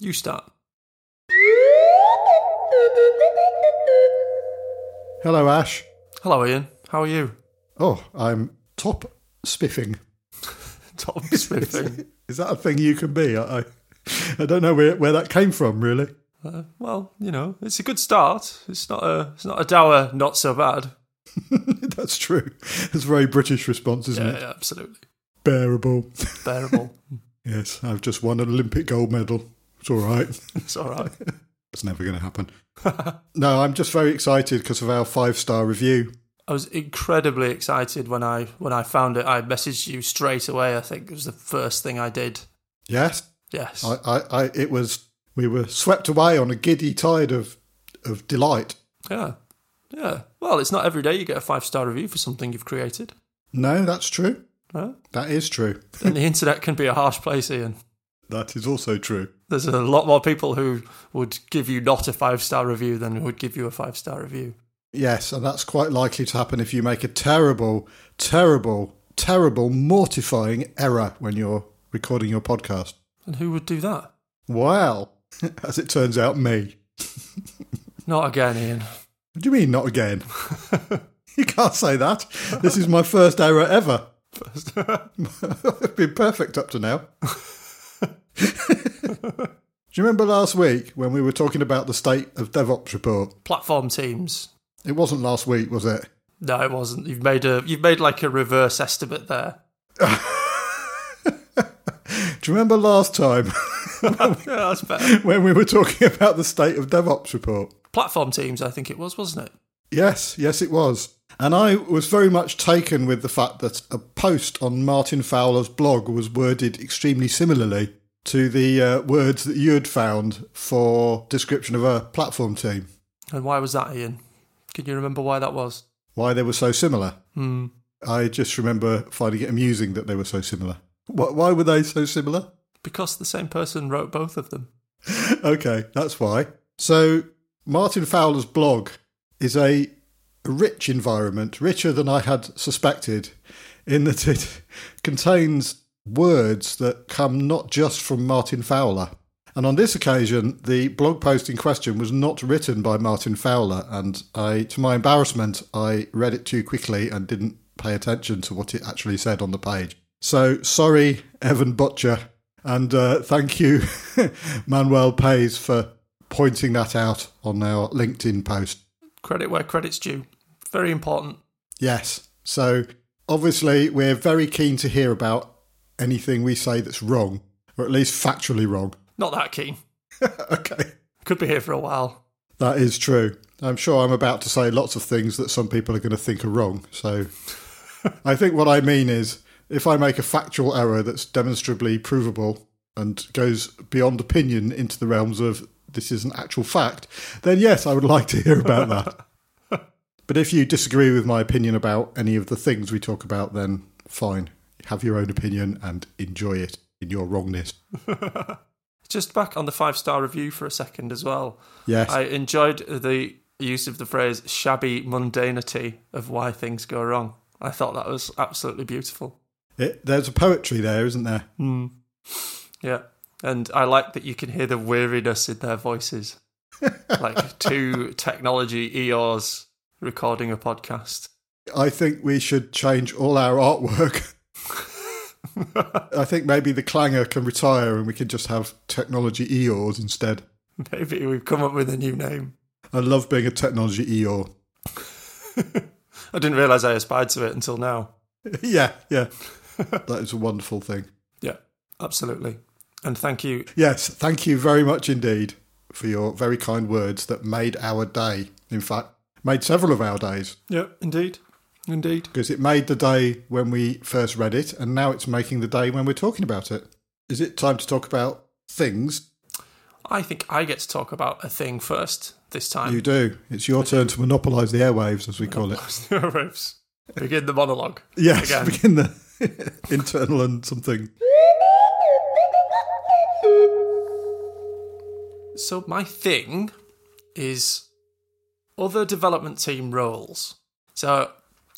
You start. Hello, Ash. Hello, Ian. How are you? Oh, I'm top spiffing. Top spiffing. Is that a thing you can be? I, I, don't know where, where that came from, really. uh, well, you know, it's a good start. It's not a, it's not a dour, not so bad. That's true. It's a very British response, isn't Yeah, it? yeah, absolutely Bearable. bearable. Yes, I've just won an Olympic gold medal. It's all right. it's all right. It's never going to happen. no, I'm just very excited because of our five star review. I was incredibly excited when I when I found it. I messaged you straight away. I think it was the first thing I did. Yes, Yes. I, I, I, it was. We were swept away on a giddy tide of of delight. yeah. Yeah. Well, it's not every day you get a five star review for something you've created. No, that's true. Right? That is true. And the internet can be a harsh place, Ian. That is also true. There's a lot more people who would give you not a five star review than would give you a five star review. Yes, and that's quite likely to happen if you make a terrible, terrible, terrible, mortifying error when you're recording your podcast. And who would do that? Well, as it turns out, me. Not again, Ian. What do you mean, not again? you can't say that. This is my first error ever. First. I've been perfect up to now. Do you remember last week when we were talking about the state of DevOps report? Platform teams. It wasn't last week, was it? No, it wasn't. You've made a you've made like a reverse estimate there. Do you remember last time yeah, when we were talking about the state of DevOps report? Platform teams, I think it was, wasn't it? Yes, yes, it was. And I was very much taken with the fact that a post on Martin Fowler's blog was worded extremely similarly to the uh, words that you had found for description of a platform team. And why was that, Ian? Can you remember why that was? Why they were so similar. Hmm. I just remember finding it amusing that they were so similar. Wh- Why were they so similar? Because the same person wrote both of them. okay, that's why. So, Martin Fowler's blog is a rich environment, richer than I had suspected, in that it contains words that come not just from Martin Fowler. And on this occasion, the blog post in question was not written by Martin Fowler, and I, to my embarrassment, I read it too quickly and didn't pay attention to what it actually said on the page. So sorry, Evan Bottcher, and uh, thank you, Manuel Pais, for pointing that out on our LinkedIn post. Credit where credit's due. Very important. Yes. So obviously, we're very keen to hear about anything we say that's wrong, or at least factually wrong. Not that keen. okay. Could be here for a while. That is true. I'm sure I'm about to say lots of things that some people are going to think are wrong. So I think what I mean is if I make a factual error that's demonstrably provable and goes beyond opinion into the realms of this is an actual fact, then yes, I would like to hear about that. but if you disagree with my opinion about any of the things we talk about, then fine. Have your own opinion and enjoy it in your wrongness. Just back on the five star review for a second as well. Yes. I enjoyed the use of the phrase shabby mundanity of why things go wrong. I thought that was absolutely beautiful. It, there's a poetry there, isn't there? Hmm. Yeah. And I like that you can hear the weariness in their voices. like two technology Eeyores recording a podcast. I think we should change all our artwork. I think maybe the clanger can retire and we can just have technology Eeyores instead. Maybe we've come up with a new name. I love being a technology Eeyore. I didn't realise I aspired to it until now. yeah, yeah. that is a wonderful thing. Yeah, absolutely. And thank you. Yes, thank you very much indeed for your very kind words that made our day. In fact, made several of our days Yeah, indeed. Indeed. because it made the day when we first read it and now it's making the day when we're talking about it. Is it time to talk about things? I think I get to talk about a thing first this time. You do. It's your turn to monopolise the airwaves, as we call it. Rose. Begin the monologue. Yes, Again. begin the internal and something. So my thing is other development team roles. So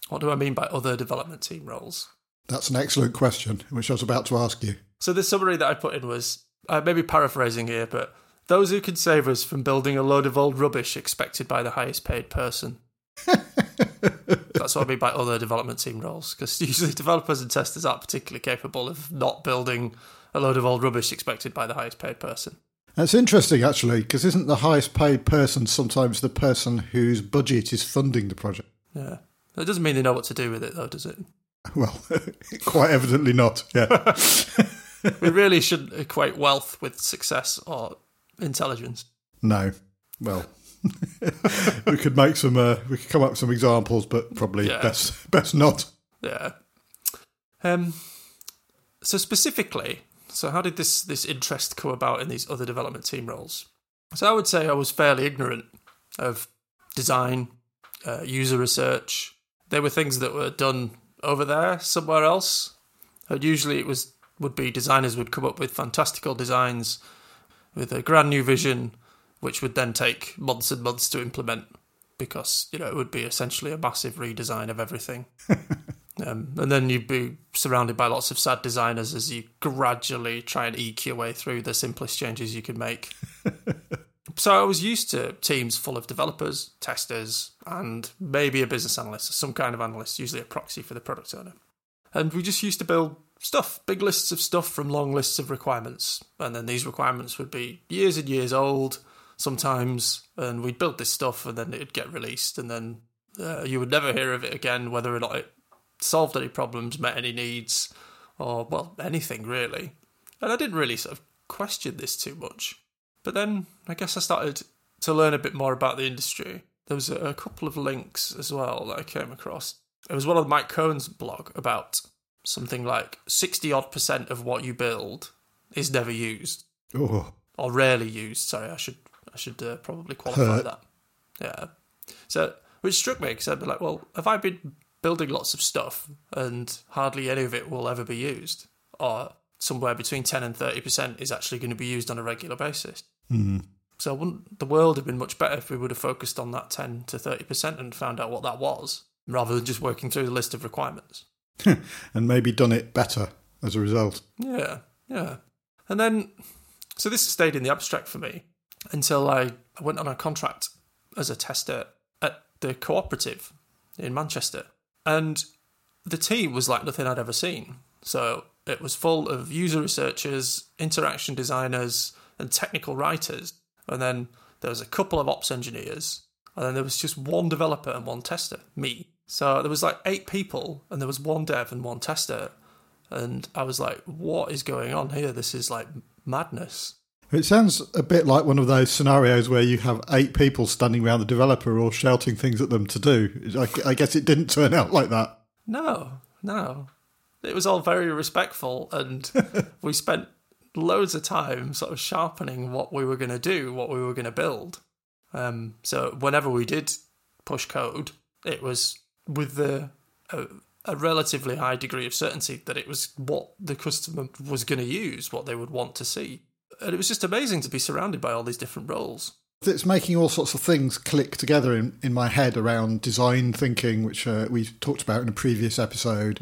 what do I mean by other development team roles? That's an excellent question, which I was about to ask you. So the summary that I put in was uh, I may be paraphrasing here, but those who can save us from building a load of old rubbish expected by the highest paid person. That's what I mean by other development team roles, because usually developers and testers aren't particularly capable of not building a load of old rubbish expected by the highest paid person. That's interesting, actually, because isn't the highest paid person sometimes the person whose budget is funding the project? Yeah. That doesn't mean they know what to do with it, though, does it? Well, quite evidently not. Yeah. we really shouldn't equate wealth with success or intelligence. No. Well, we could make some. Uh, we could come up with some examples, but probably Yeah. best best not. Yeah. Um. So specifically, so how did this this interest come about in these other development team roles? So I would say I was fairly ignorant of design, uh, user research. They were things that were done over there somewhere else. And usually it was would be designers would come up with fantastical designs with a grand new vision, which would then take months and months to implement because you know it would be essentially a massive redesign of everything. Um, and then you'd be surrounded by lots of sad designers as you gradually try and eke your way through the simplest changes you could make. so I was used to teams full of developers, testers, and maybe a business analyst, some kind of analyst, usually a proxy for the product owner. And we just used to build stuff, big lists of stuff from long lists of requirements. And then these requirements would be years and years old sometimes. And we'd build this stuff and then it'd get released. And then uh, you would never hear of it again, whether or not it solved any problems, met any needs, or, well, anything really. And I didn't really sort of question this too much. But then I guess I started to learn a bit more about the industry. There was a, a couple of links as well that I came across. It was one of Mike Cohn's blog about something like 60 odd percent of what you build is never used Oh, or rarely used. Sorry, I should I should uh, probably qualify Hurt. that. Yeah. So, which struck me because I'd be like, well, have I been building lots of stuff and hardly any of it will ever be used, or somewhere between ten and thirty percent is actually going to be used on a regular basis? Hmm. So, wouldn't the world have been much better if we would have focused on that ten to thirty percent and found out what that was, rather than just working through the list of requirements? and maybe done it better as a result. Yeah, yeah. And then, so this stayed in the abstract for me until I, I went on a contract as a tester at the cooperative in Manchester. And the team was like nothing I'd ever seen. So it was full of user researchers, interaction designers, and technical writers. And then there was a couple of ops engineers. And then there was just one developer and one tester, me. So there was like eight people, and there was one dev and one tester. And I was like, what is going on here? This is like madness. It sounds a bit like one of those scenarios where you have eight people standing around the developer all shouting things at them to do. I, I guess it didn't turn out like that. No, no. It was all very respectful, and we spent loads of time sort of sharpening what we were going to do, what we were going to build. Um, so whenever we did push code, it was with the a, a relatively high degree of certainty that it was what the customer was going to use, what they would want to see. And it was just amazing to be surrounded by all these different roles. It's making all sorts of things click together in, in my head around design thinking, which uh, we talked about in a previous episode,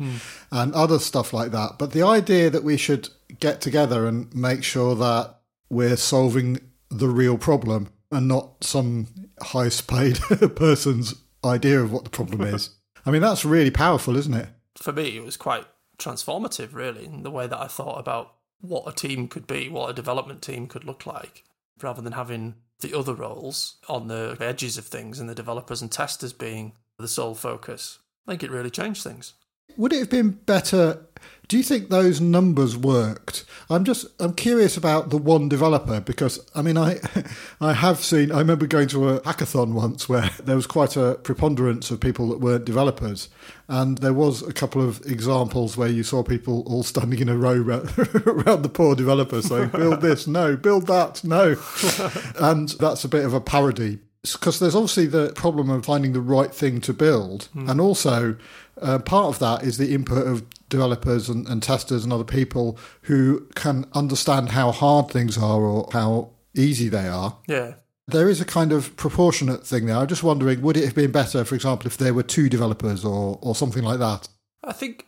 and other stuff like that. But the idea that we should get together and make sure that we're solving the real problem and not some highest paid person's idea of what the problem is. I mean, that's really powerful, isn't it? for me, it was quite transformative, really, in the way that I thought about what a team could be, what a development team could look like, rather than having the other roles on the edges of things and the developers and testers being the sole focus. I think it really changed things. Would it have been better? Do you think those numbers worked? I'm just I'm curious about the one developer because I mean I I have seen I remember going to a hackathon once where there was quite a preponderance of people that weren't developers and there was a couple of examples where you saw people all standing in a row around the poor developer saying build this no build that no and that's a bit of a parody because there's obviously the problem of finding the right thing to build hmm. and also uh, part of that is the input of developers and, and testers and other people who can understand how hard things are or how easy they are. Yeah. There is a kind of proportionate thing there. I'm just wondering, would it have been better, for example, if there were two developers or, or something like that? I think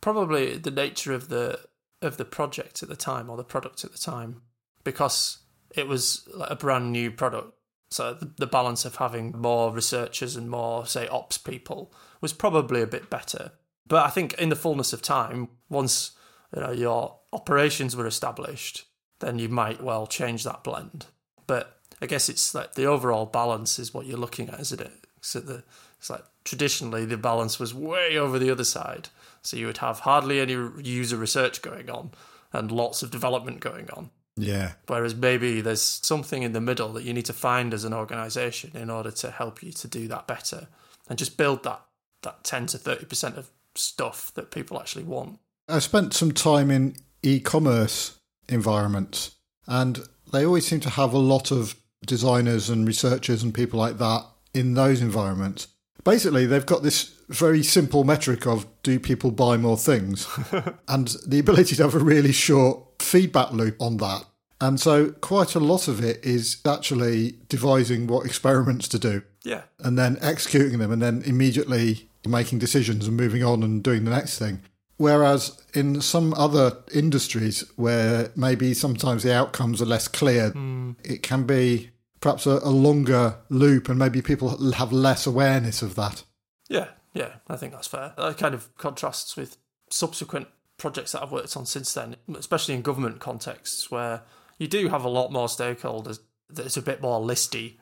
probably the nature of the of the project at the time or the product at the time because it was like a brand new product. So the, the balance of having more researchers and more, say, ops people was probably a bit better. But I think in the fullness of time, once you know, your operations were established, then you might well change that blend. But I guess it's like the overall balance is what you're looking at, isn't it? So the it's like traditionally the balance was way over the other side. So you would have hardly any user research going on and lots of development going on. Yeah. Whereas maybe there's something in the middle that you need to find as an organization in order to help you to do that better and just build that that 10 to 30% of stuff that people actually want. I spent some time in e-commerce environments and they always seem to have a lot of designers and researchers and people like that in those environments. Basically, they've got this very simple metric of do people buy more things and the ability to have a really short feedback loop on that. And so, quite a lot of it is actually devising what experiments to do Yeah. and then executing them and then immediately making decisions and moving on and doing the next thing. Whereas in some other industries where maybe sometimes the outcomes are less clear, hmm. it can be perhaps a, a longer loop and maybe people have less awareness of that. Yeah, yeah, I think that's fair. That kind of contrasts with subsequent projects that I've worked on since then, especially in government contexts where you do have a lot more stakeholders. that's a bit more listy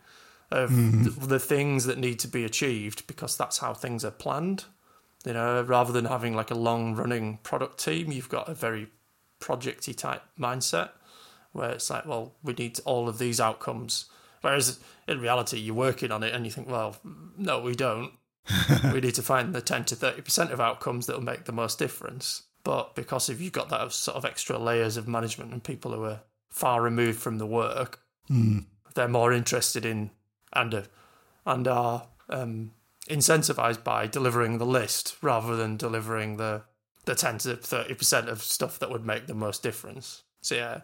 of mm-hmm. the, the things that need to be achieved because that's how things are planned. You know, rather than having like a long running product team, you've got a very projecty type mindset where it's like, well, we need all of these outcomes. Whereas in reality, you're working on it and you think, well, no, we don't. we need to find the 10 to 30% of outcomes that will make the most difference. But because if you've got that sort of extra layers of management and people who are far removed from the work, hmm. they're more interested in and are, and are um, incentivized by delivering the list rather than delivering the the 10 to 30% of stuff that would make the most difference. So yeah.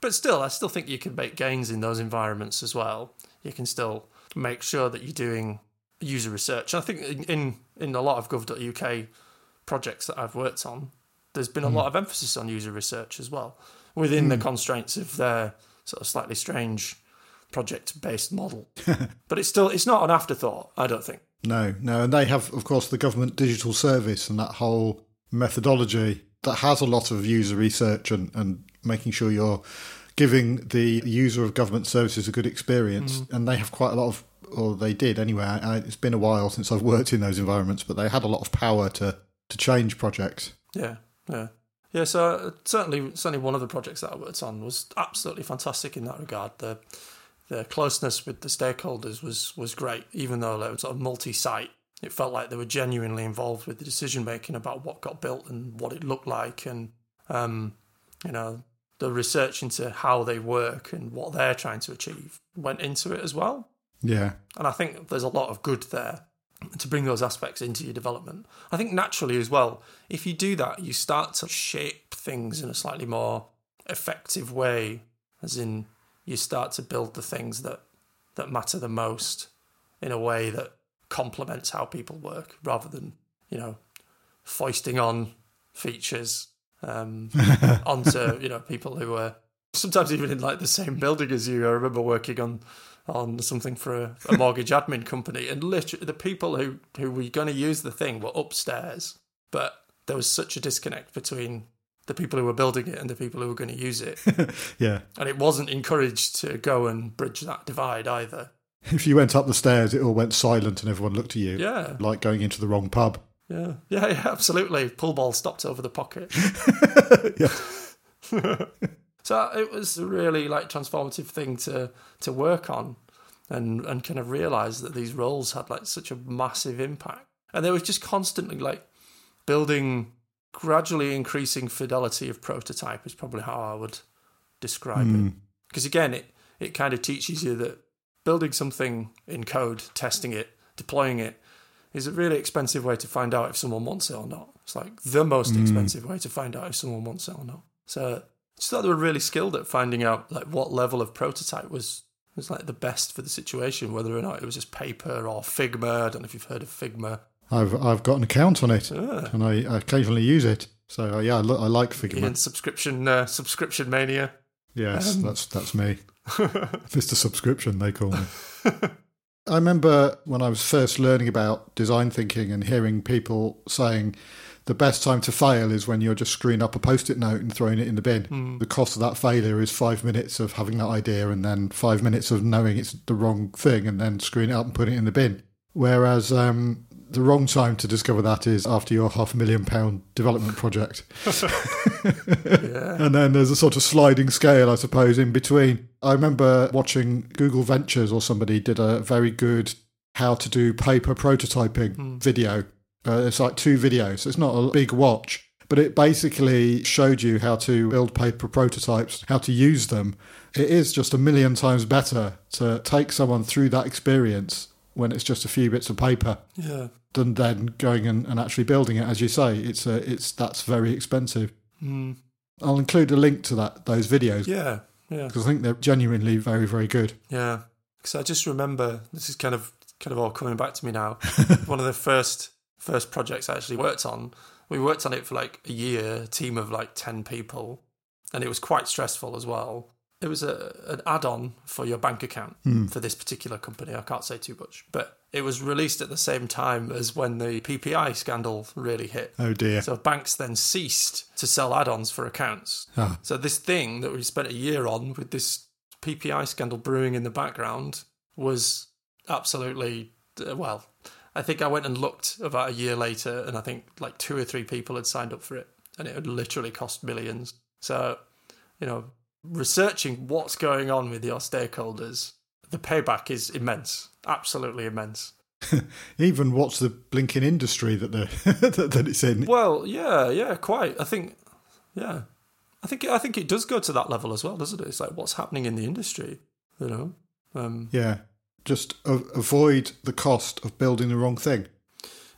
But still, I still think you can make gains in those environments as well. You can still make sure that you're doing user research. I think in in, in a lot of gov.uk projects that I've worked on, there's been a hmm. lot of emphasis on user research as well within the hmm. constraints of their sort of slightly strange project based model. but it's still it's not an afterthought, I don't think. No, no. And they have, of course, the government digital service and that whole methodology that has a lot of user research and, and making sure you're giving the user of government services a good experience. And they have quite a lot of, or they did anyway. I, it's been a while since I've worked in those environments, but they had a lot of power to, to change projects. Yeah, yeah, yeah. So uh, certainly, certainly, one of the projects that I worked on was absolutely fantastic in that regard. The the closeness with the stakeholders was was great, even though it was sort of multi-site. It felt like they were genuinely involved with the decision making about what got built and what it looked like, and um, you know, the research into how they work and what they're trying to achieve went into it as well. Yeah. And I think there's a lot of good there to bring those aspects into your development. I think naturally as well, if you do that, you start to shape things in a slightly more effective way, as in you start to build the things that, that matter the most in a way that complements how people work rather than, you know, foisting on features um, onto, you know, people who are sometimes even in like the same building as you. I remember working on on something for a, a mortgage admin company, and literally the people who who were going to use the thing were upstairs, but there was such a disconnect between the people who were building it and the people who were going to use it, Yeah. and it wasn't encouraged to go and bridge that divide either. If you went up the stairs, it all went silent and everyone looked at you Yeah, like going into the wrong pub. yeah, yeah, yeah, absolutely. Pull ball stopped over the pocket. Yeah. so it was a really like transformative thing to to work on and and kind of realize that these roles had like such a massive impact and there was just constantly like building gradually increasing fidelity of prototype is probably how I would describe it. Hmm. Because again it it kind of teaches you that building something in code testing it deploying it is a really expensive way to find out if someone wants it or not. It's like the most hmm. expensive way to find out if someone wants it or not. So I just thought they were really skilled at finding out like what level of prototype was was like the best for the situation, whether or not it was just paper or Figma. I don't know if you've heard of Figma. I've I've got an account on it Ah. and I occasionally use it. So uh, yeah, I, lo- I like Figma. Ian subscription uh, subscription mania. Yes, that's that's me. Mr. Subscription, they call me. I remember when I was first learning about design thinking and hearing people saying the best time to fail is when you're just screwing up a post-it note and throwing it in the bin. The cost of that failure is five minutes of having that idea and then five minutes of knowing it's the wrong thing and then screwing it up and putting it in the bin. Whereas um, the wrong time to discover that is after your half a million pound development project. Yeah. And then there's a sort of sliding scale, I suppose, in between. I remember watching Google Ventures or somebody did a very good how to do paper prototyping video. Uh, it's like two videos. It's not a big watch, but it basically showed you how to build paper prototypes, how to use them. It is just a million times better to take someone through that experience when it's just a few bits of paper Yeah. than then going and, and actually building it. As you say, it's a, it's that's very expensive. Mm. I'll include a link to that those videos Yeah. Yeah. because I think they're genuinely very very good. Yeah, because I just remember this is kind of kind of all coming back to me now. One of the first first projects I actually worked on, we worked on it for like a year, a team of like ten people, and it was quite stressful as well. It was a an add-on for your bank account for this particular company. I can't say too much, but it was released at the same time as when the PPI scandal really hit. Oh dear. So banks then ceased to sell add-ons for accounts. Ah. So this thing that we spent a year on with this PPI scandal brewing in the background was absolutely uh, well. I think I went and looked about a year later, and I think like two or three people had signed up for it, and it had literally cost millions. So, you know, researching what's going on with your stakeholders, the payback is immense, absolutely immense. Even what's the blinking industry that the that, that it's in? Well, yeah, yeah, quite. I think, yeah, I think I think it does go to that level as well, doesn't it? It's like what's happening in the industry, you know. Um, Yeah, just a- avoid the cost of building the wrong thing,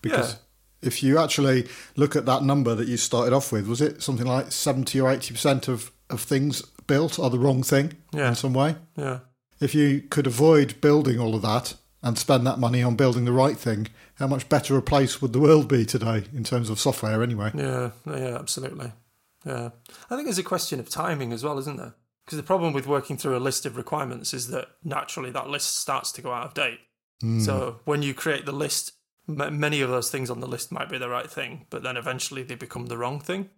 because. Yeah. If you actually look at that number that you started off with, was it something like seventy or eighty percent of, of things built are the wrong thing Yeah. in some way? yeah, If you could avoid building all of that and spend that money on building the right thing, how much better a place would the world be today in terms of software anyway? yeah, yeah, absolutely. Yeah, I think there's a question of timing as well, isn't there? Because the problem with working through a list of requirements is that naturally that list starts to go out of date. Hmm. So when you create the list, m- many of those things on the list might be the right thing, but then eventually they become the wrong thing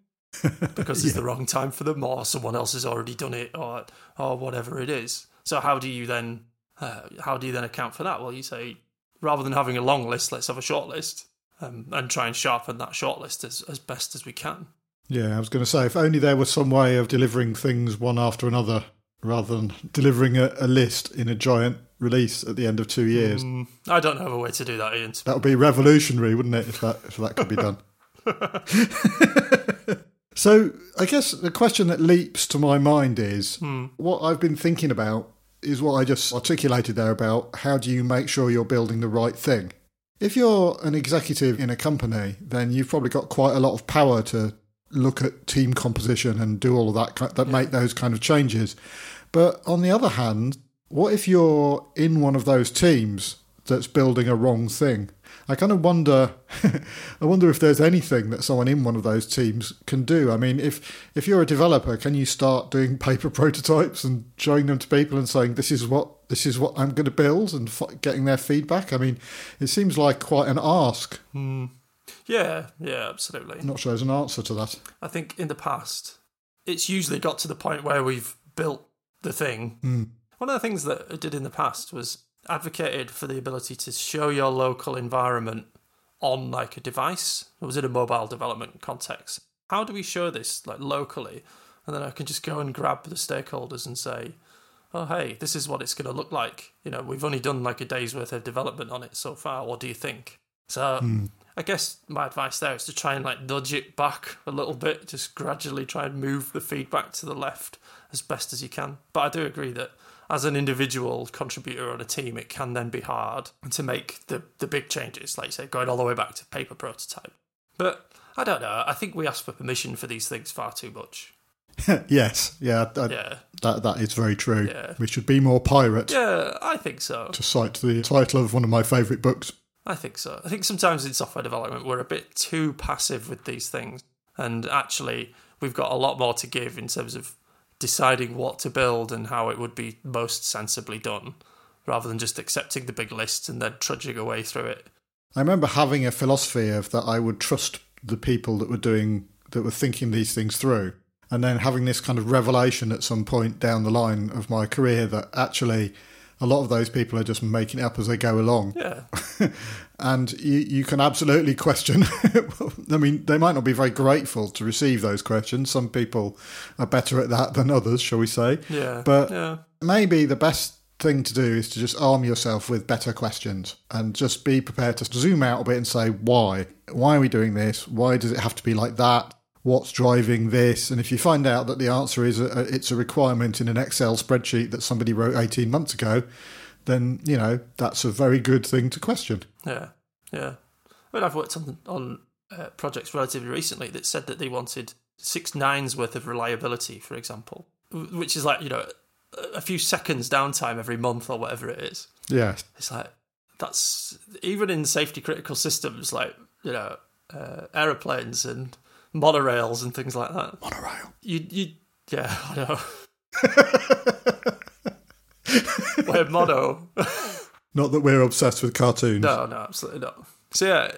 because it's the wrong time for them, or someone else has already done it, or or whatever it is. So how do you then uh, how do you then account for that? Well, you say rather than having a long list, let's have a short list um, and try and sharpen that short list as, as best as we can. Yeah, I was going to say, if only there was some way of delivering things one after another rather than delivering a, a list in a giant release at the end of two years. Mm, I don't know of a way to do that, Ian. That would be revolutionary, wouldn't it, if that, if that could be done? so, I guess the question that leaps to my mind is hmm. what I've been thinking about is what I just articulated there about how do you make sure you're building the right thing. If you're an executive in a company, then you've probably got quite a lot of power to look at team composition and do all of that, that make those kind of changes. But on the other hand, what if you're in one of those teams that's building a wrong thing? I kind of wonder. I wonder if there's anything that someone in one of those teams can do. I mean, if if you're a developer, can you start doing paper prototypes and showing them to people and saying this is what this is what I'm going to build and f- getting their feedback? I mean, it seems like quite an ask. Hmm. Yeah, yeah, absolutely. I'm not sure there's an answer to that. I think in the past, it's usually got to the point where we've built the thing. Hmm. One of the things that I did in the past was advocated for the ability to show your local environment on like a device. It was in a mobile development context. How do we show this like locally? And then I can just go and grab the stakeholders and say, oh, hey, this is what it's going to look like. You know, we've only done like a day's worth of development on it so far. What do you think? So hmm. I guess my advice there is to try and like nudge it back a little bit, just gradually try and move the feedback to the left as best as you can. But I do agree that as an individual contributor on a team, it can then be hard to make the, the big changes, like you say, going all the way back to paper prototype. But I don't know. I think we ask for permission for these things far too much. yes, yeah, I- Yeah. that that is very true. Yeah. We should be more pirate. Yeah, I think so. To cite the title of one of my favourite books. I think so. I think sometimes in software development we're a bit too passive with these things, and actually we've got a lot more to give in terms of deciding what to build and how it would be most sensibly done, rather than just accepting the big list and then trudging away through it. I remember having a philosophy of that I would trust the people that were doing that were thinking these things through, and then having this kind of revelation at some point down the line of my career that actually a lot of those people are just making it up as they go along. Yeah. and you, you can absolutely question. I mean, they might not be very grateful to receive those questions. Some people are better at that than others, shall we say? Yeah. But yeah. maybe the best thing to do is to just arm yourself with better questions and just be prepared to zoom out a bit and say, why? Why are we doing this? Why does it have to be like that? What's driving this? And if you find out that the answer is a, it's a requirement in an Excel spreadsheet that somebody wrote 18 months ago, then, you know, that's a very good thing to question. Yeah. Yeah. I mean, I've worked on, on uh, projects relatively recently that said that they wanted six nines worth of reliability, for example, which is like, you know, a few seconds downtime every month or whatever it is. Yeah. It's like, that's even in safety critical systems like, you know, uh, aeroplanes and monorails and things like that. Monorail. You, you, yeah, I know. We're mono. Not that we're obsessed with cartoons. No, no, absolutely not. So yeah,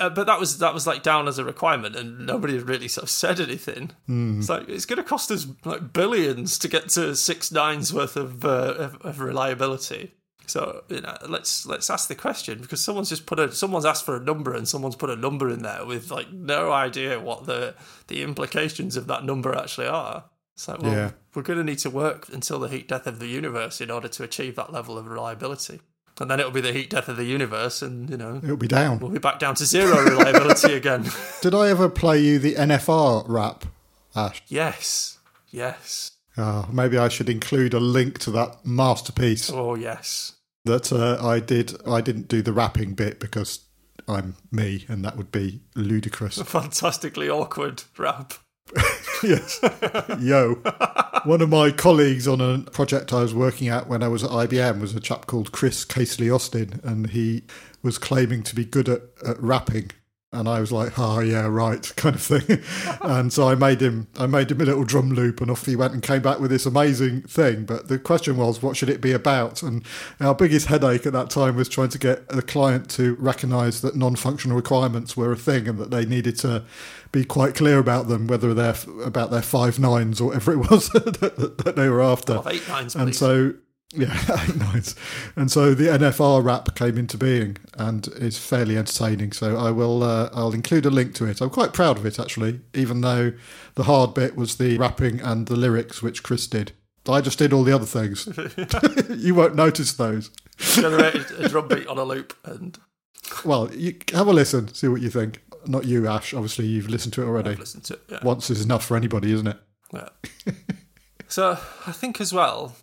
uh, but that was that was like down as a requirement, and nobody had really sort of said anything. Mm. It's like it's going to cost us like billions to get to six nines worth of, uh, of, of reliability. So you know, let's let's ask the question because someone's just put a someone's asked for a number and someone's put a number in there with like no idea what the the implications of that number actually are. It's like, well, Yeah. we're going to need to work until the heat death of the universe in order to achieve that level of reliability. And then it'll be the heat death of the universe, and you know, It'll be down. we'll be back down to zero reliability again. Did I ever play you the NFR rap, Ash? yes, yes, Oh, maybe I should include a link to that masterpiece oh yes. That uh, I did. I didn't do the rapping bit because I'm me, and that would be ludicrous. A Fantastically awkward rap. yes. Yo. One of my colleagues on a project I was working at when I was at IBM was a chap called Chris Casely Austin, and he was claiming to be good at, at rapping. And I was like, "Oh yeah, right," kind of thing. and so I made him, I made him a little drum loop, and off he went and came back with this amazing thing. But the question was, what should it be about? And our biggest headache at that time was trying to get a client to recognise that non-functional requirements were a thing, and that they needed to be quite clear about them, whether they're about their five nines or whatever it was that, that they were after. Eight nines, And so, yeah, eight nines. And so the NFR rap came into being and is fairly entertaining. So I will, uh, I'll include a link to it. I'm quite proud of it actually, even though the hard bit was the rapping and the lyrics, which Chris did. I just did all the other things. you won't notice those. generated a drum beat on a loop, and Well, you have a listen, see what you think. Not you, Ash. Obviously, you've listened to it already. I've listened to it. Yeah. Once is enough for anybody, isn't it? Yeah. so I think as well,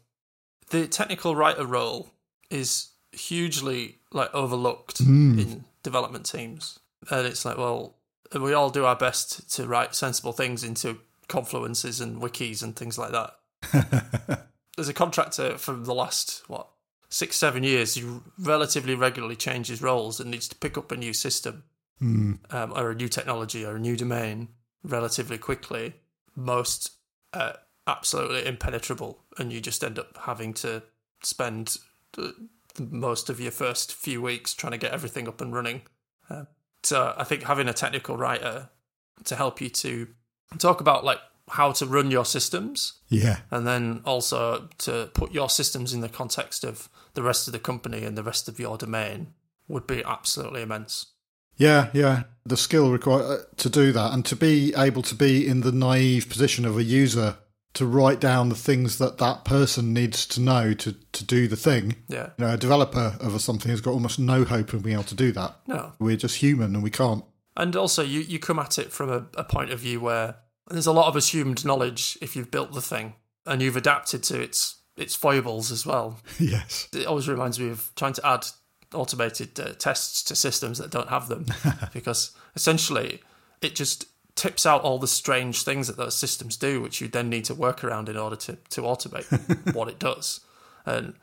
the technical writer role is hugely like overlooked in development teams, and it's like, well, we all do our best to write sensible things into confluences and wikis and things like that. As a contractor for the last what six seven years, he relatively regularly changes roles and needs to pick up a new system um, or a new technology or a new domain relatively quickly. Most uh, absolutely impenetrable, and you just end up having to spend the most of your first few weeks trying to get everything up and running. Uh, so I think having a technical writer to help you to talk about like how to run your systems Yeah. and then also to put your systems in the context of the rest of the company and the rest of your domain would be absolutely immense. Yeah, yeah. The skill required to do that and to be able to be in the naive position of a user to write down the things that that person needs to know to, to do the thing. Yeah. You know, a developer of something has got almost no hope of being able to do that. No. We're just human and we can't. And also, you, you come at it from a, a point of view where there's a lot of assumed knowledge if you've built the thing and you've adapted to its its foibles as well. yes. It always reminds me of trying to add automated uh, tests to systems that don't have them because essentially it just tips out all the strange things that those systems do, which you then need to work around in order to, to automate what it does. And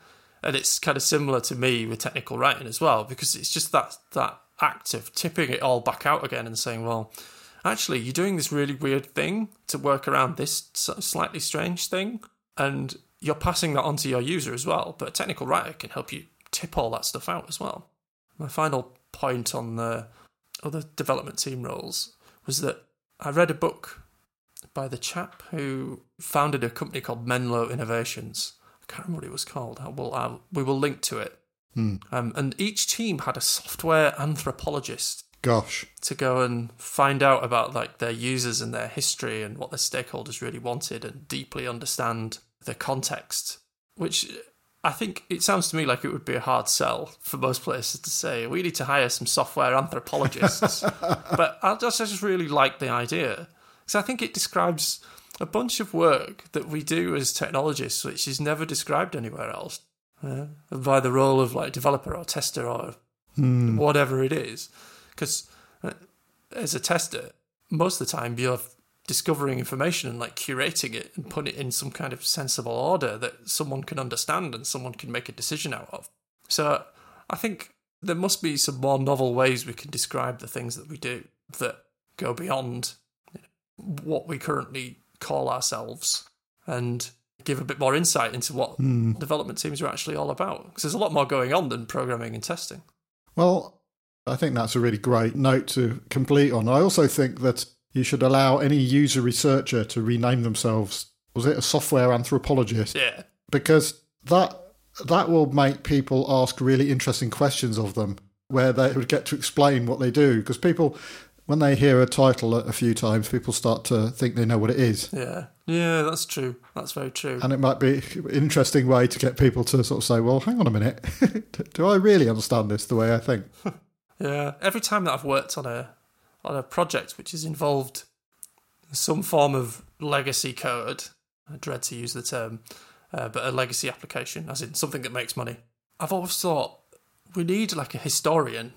and it's kind of similar to me with technical writing as well, because it's just that that act of tipping it all back out again and saying, well, actually, you're doing this really weird thing to work around this slightly strange thing, and you're passing that on to your user as well. But a technical writer can help you tip all that stuff out as well. My final point on the other development team roles was that I read a book by the chap who founded a company called Menlo Innovations. I can't remember what it was called. I will, I'll, we will link to it. Hmm. Um, and each team had a software anthropologist Gosh. to go and find out about like their users and their history and what their stakeholders really wanted and deeply understand the context. Which I think it sounds to me like it would be a hard sell for most places to say we need to hire some software anthropologists. but I just, I just really like the idea because I think it describes a bunch of work that we do as technologists, which is never described anywhere else, uh, by the role of like developer or tester or Hmm. whatever it is. Because uh, as a tester, most of the time you're discovering information and like curating it and putting it in some kind of sensible order that someone can understand and someone can make a decision out of. So I think there must be some more novel ways we can describe the things that we do that go beyond what we currently call ourselves and give a bit more insight into what hmm. development teams are actually all about. Because there's a lot more going on than programming and testing. Well, I think that's a really great note to complete on. I also think that you should allow any user researcher to rename themselves. Was it a software anthropologist? Yeah. Because that that will make people ask really interesting questions of them, where they would get to explain what they do. Because people, when they hear a title a few times, people start to think they know what it is. Yeah. Yeah, that's true. That's very true. And it might be an interesting way to get people to sort of say, well, hang on a minute. Do I really understand this the way I think? Yeah. Every time that I've worked on a on a project which has involved some form of legacy code, I dread to use the term, uh, but a legacy application, as in something that makes money. I've always thought we need like a historian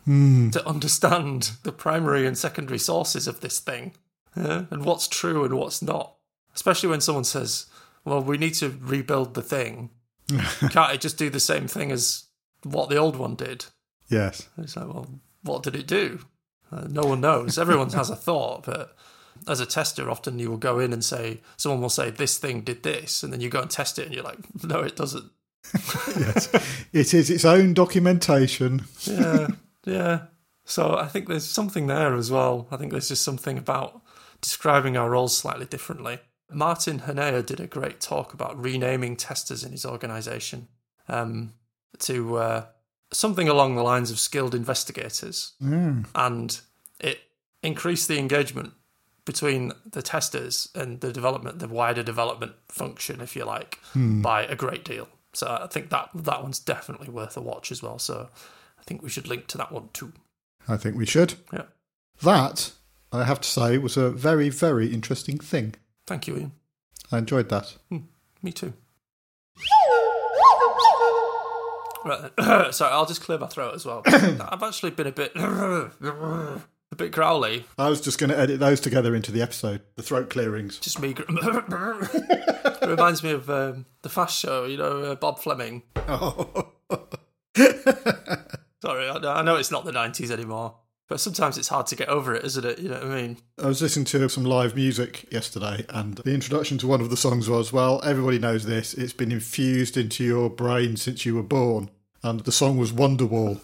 to understand the primary and secondary sources of this thing yeah? and what's true and what's not. Especially when someone says, well, we need to rebuild the thing. Can't it just do the same thing as what the old one did? Yes. It's like, well, what did it do? Uh, no one knows. Everyone has a thought, but as a tester, often you will go in and say, someone will say, this thing did this, and then you go and test it, and you're like, no, it doesn't. yes. It is its own documentation. Yeah, yeah. So I think there's something there as well. I think there's just something about describing our roles slightly differently. Martin Hynie did a great talk about renaming testers in his organization um, to uh, something along the lines of skilled investigators. Hmm. And it increased the engagement between the testers and the development, the wider development function, if you like, hmm. by a great deal. So I think that that one's definitely worth a watch as well. So I think we should link to that one too. I think we should. Yeah. That, I have to say, was a very, very interesting thing. Thank you, Ian. I enjoyed that. Hmm. Me too. Right. Sorry, I'll just clear my throat as well. I've actually been a bit a bit growly. I was just going to edit those together into the episode, the throat clearings. Just me. gr- it reminds me of um, the Fast Show. You know, uh, Bob Fleming. Sorry, I, I know it's not the '90s anymore, but sometimes it's hard to get over it, isn't it? You know what I mean? I was listening to some live music yesterday, and the introduction to one of the songs was, Well, everybody knows this. It's been infused into your brain since you were born. And the song was Wonderwall.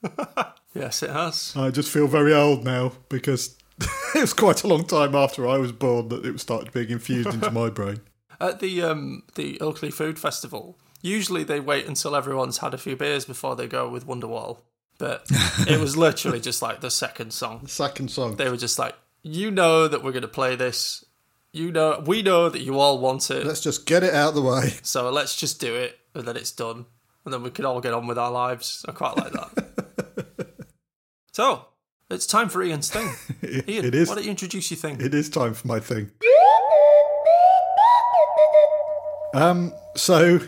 Yes, it has. I just feel very old now because it was quite a long time after I was born that it started being infused into my brain. At the um, the Oakley Food Festival, usually they wait until everyone's had a few beers before they go with Wonderwall. But it was literally just like the second song. Second song. They were just like, you know that we're going to play this. You know, we know that you all want it. Let's just get it out of the way. So let's just do it, and then it's done, and then we can all get on with our lives. I quite like that. so it's time for Ian's thing. Ian, it is. why don't you introduce your thing? It is time for my thing. Um, so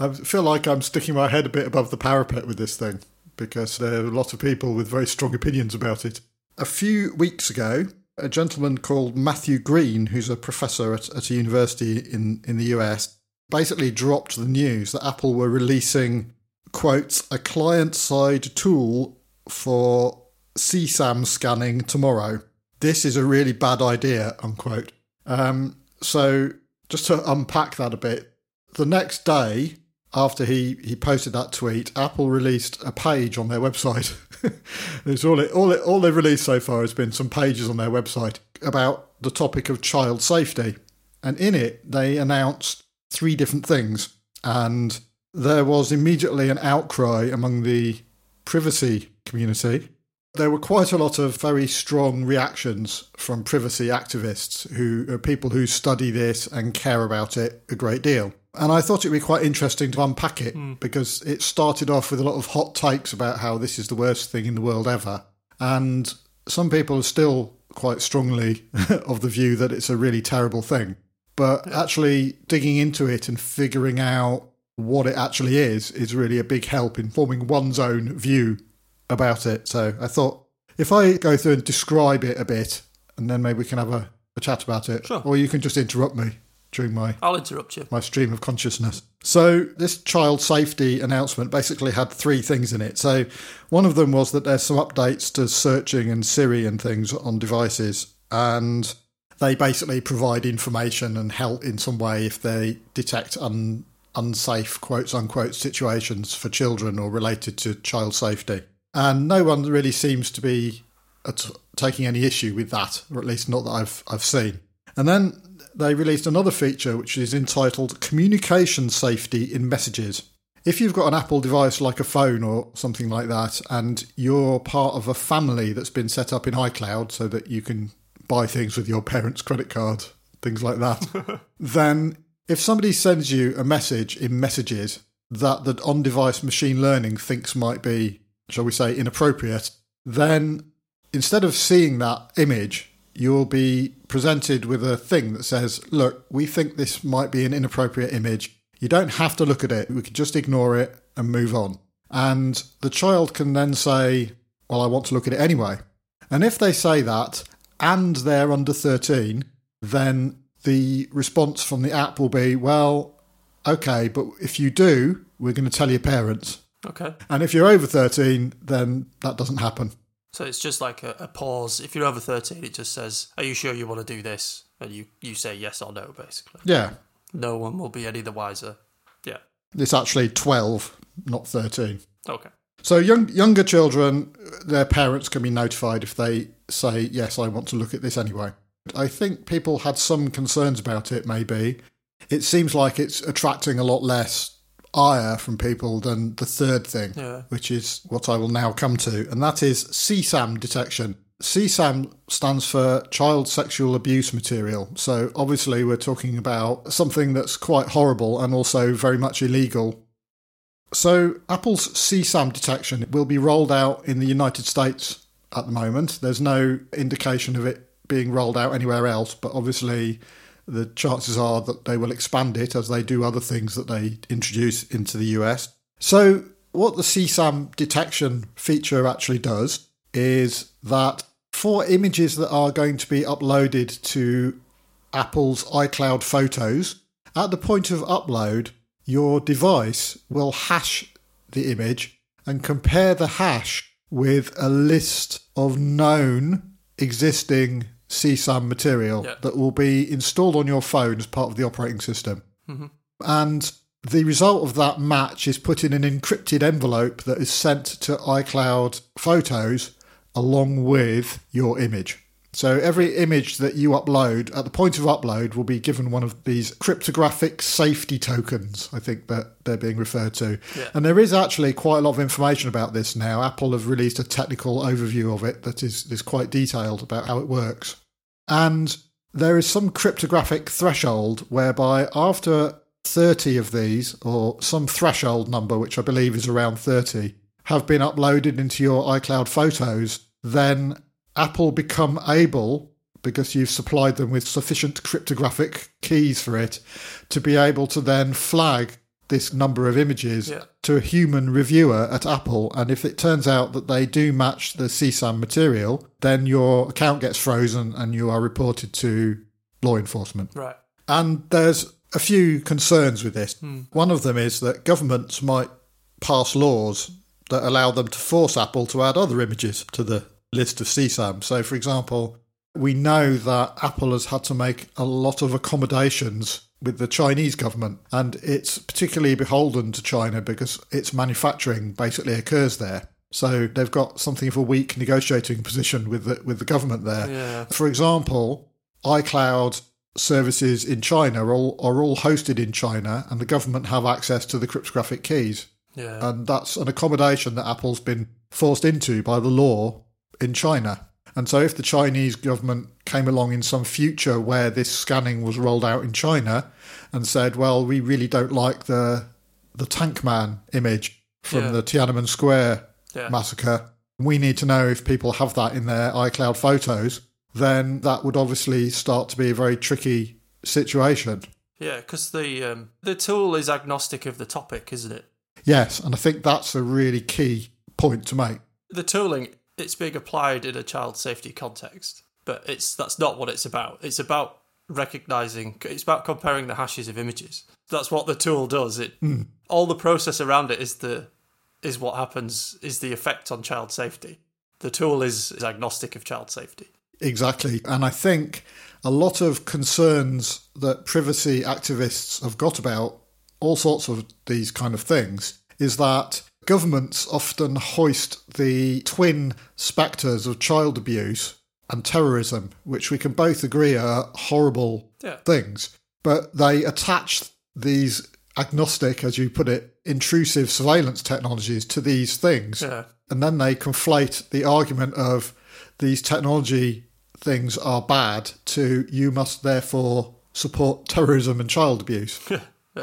I feel like I'm sticking my head a bit above the parapet with this thing because there are a lot of people with very strong opinions about it. A few weeks ago, a gentleman called Matthew Green, who's a professor at, at a university in, in the US, basically dropped the news that Apple were releasing, quotes, a client side tool for CSAM scanning tomorrow. this is a really bad idea, unquote. Um, so just to unpack that a bit, the next day after he, he posted that tweet, Apple released a page on their website. it's all it, all it, all they've released so far has been some pages on their website about the topic of child safety, and in it they announced three different things, and there was immediately an outcry among the privacy community there were quite a lot of very strong reactions from privacy activists who are people who study this and care about it a great deal. And I thought it would be quite interesting to unpack it mm. because it started off with a lot of hot takes about how this is the worst thing in the world ever. And some people are still quite strongly of the view that it's a really terrible thing. But actually digging into it and figuring out what it actually is is really a big help in forming one's own view about it. So I thought if I go through and describe it a bit, and then maybe we can have a, a chat about it, sure. or you can just interrupt me during my I'll interrupt you my stream of consciousness. So this child safety announcement basically had three things in it. So one of them was that there's some updates to searching and Siri and things on devices, and they basically provide information and help in some way if they detect un, unsafe quotes unquote situations for children or related to child safety and no one really seems to be taking any issue with that, or at least not that I've I've seen. And then they released another feature which is entitled Communication Safety in Messages. If you've got an Apple device like a phone or something like that, and you're part of a family that's been set up in iCloud so that you can buy things with your parents' credit card, things like that, then if somebody sends you a message in messages that the on device machine learning thinks might be shall we say, inappropriate, then instead of seeing that image, you'll be presented with a thing that says, look, we think this might be an inappropriate image. You don't have to look at it. We can just ignore it and move on. And the child can then say, well, I want to look at it anyway. And if they say that and they're under 13, then the response from the app will be, well, okay, but if you do, we're going to tell your parents. Okay. And if you're over 13, then that doesn't happen. So it's just like a, a, pause. If you're over 13, it just says, Are you sure you want to do this? And you, you say yes or no, basically. Yeah. No one will be any the wiser. Yeah. It's actually 12, not 13. Okay. So young, younger children, their parents can be notified if they say, Yes, I want to look at this anyway. I think people had some concerns about it, maybe. It seems like it's attracting a lot less ire from people than the third thing, yeah. which is what I will now come to, and that is CSAM detection. CSAM stands for Child Sexual Abuse Material. So obviously, we're talking about something that's quite horrible and also very much illegal. So, Apple's CSAM detection will be rolled out in the United States at the moment. There's no indication of it being rolled out anywhere else, but obviously, the chances are that they will expand it as they do other things that they introduce into the US. So, what the CSAM detection feature actually does is that for images that are going to be uploaded to Apple's iCloud photos, at the point of upload, your device will hash the image and compare the hash with a list of known existing CSAM material yeah. that will be installed on your phone as part of the operating system. Mm-hmm. And the result of that match is put in an encrypted envelope that is sent to iCloud Photos along with your image. So every image that you upload at the point of upload will be given one of these cryptographic safety tokens, I think that they're being referred to. Yeah. And there is actually quite a lot of information about this now. Apple have released a technical overview of it that is, is quite detailed about how it works. And there is some cryptographic threshold whereby after 30 of these, or some threshold number, which I believe is around 30, have been uploaded into your iCloud photos, then Apple become able, because you've supplied them with sufficient cryptographic keys for it, to be able to then flag this number of images yeah. to a human reviewer at Apple. And if it turns out that they do match the CSAM material, then your account gets frozen and you are reported to law enforcement. Right. And there's a few concerns with this. Hmm. One of them is that governments might pass laws that allow them to force Apple to add other images to the list of CSAM. So, for example, we know that Apple has had to make a lot of accommodations with the Chinese government, and it's particularly beholden to China because its manufacturing basically occurs there. So they've got something of a weak negotiating position with the, with the government there. Yeah. For example, iCloud services in China are all, are all hosted in China, and the government have access to the cryptographic keys. Yeah. And that's an accommodation that Apple's been forced into by the law in China. And so, if the Chinese government came along in some future where this scanning was rolled out in China and said, "Well, we really don't like the the Tank Man image from Yeah. the Tiananmen Square yeah. massacre. We need to know if people have that in their iCloud photos. Then that would obviously start to be a very tricky situation. Yeah, because the um, the tool is agnostic of the topic, isn't it? Yes, and I think that's a really key point to make. The tooling it's being applied in a child safety context, but it's that's not what it's about. It's about recognizing. It's about comparing the hashes of images. That's what the tool does. It hmm. all the process around it is the is what happens is the effect on child safety. The tool is, is agnostic of child safety. Exactly. And I think a lot of concerns that privacy activists have got about all sorts of these kind of things is that governments often hoist the twin spectres of child abuse and terrorism, which we can both agree are horrible Yeah. things, but they attach these agnostic, as you put it, intrusive surveillance technologies to these things. Yeah. And then they conflate the argument of these technology things are bad to you must therefore support terrorism and child abuse.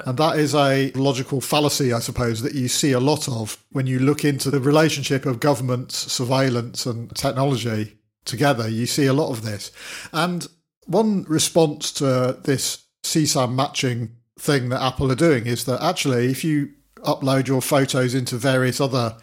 And that is a logical fallacy, I suppose, that you see a lot of when you look into the relationship of governments, surveillance, and technology together. You see a lot of this. And one response to this CSAM matching thing that Apple are doing is that actually, if you upload your photos into various other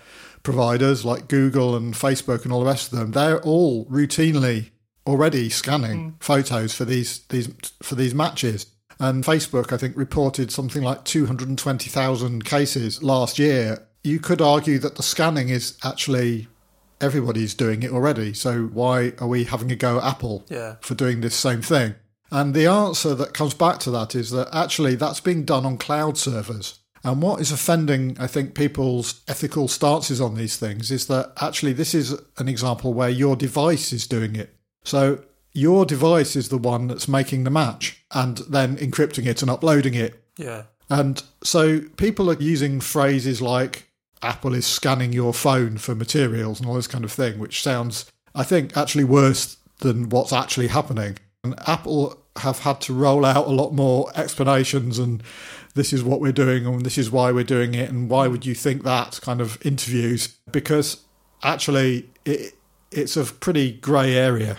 providers like Google and Facebook and all the rest of them, they're all routinely already scanning mm. photos for these these for these matches. And Facebook, I think, reported something like 220,000 cases last year. You could argue that the scanning is actually everybody's doing it already. So why are we having a go at Apple Yeah. for doing this same thing? And the answer that comes back to that is that actually that's being done on cloud servers. And what is offending, I think, people's ethical stances on these things is that actually this is an example where your device is doing it. So your device is the one that's making the match and then encrypting it and uploading it. Yeah. And so people are using phrases like Apple is scanning your phone for materials and all this kind of thing, which sounds, I think, actually worse than what's actually happening. And Apple have had to roll out a lot more explanations and this is what we're doing and this is why we're doing it and why would you think that kind of interviews because actually it, it's a pretty grey area.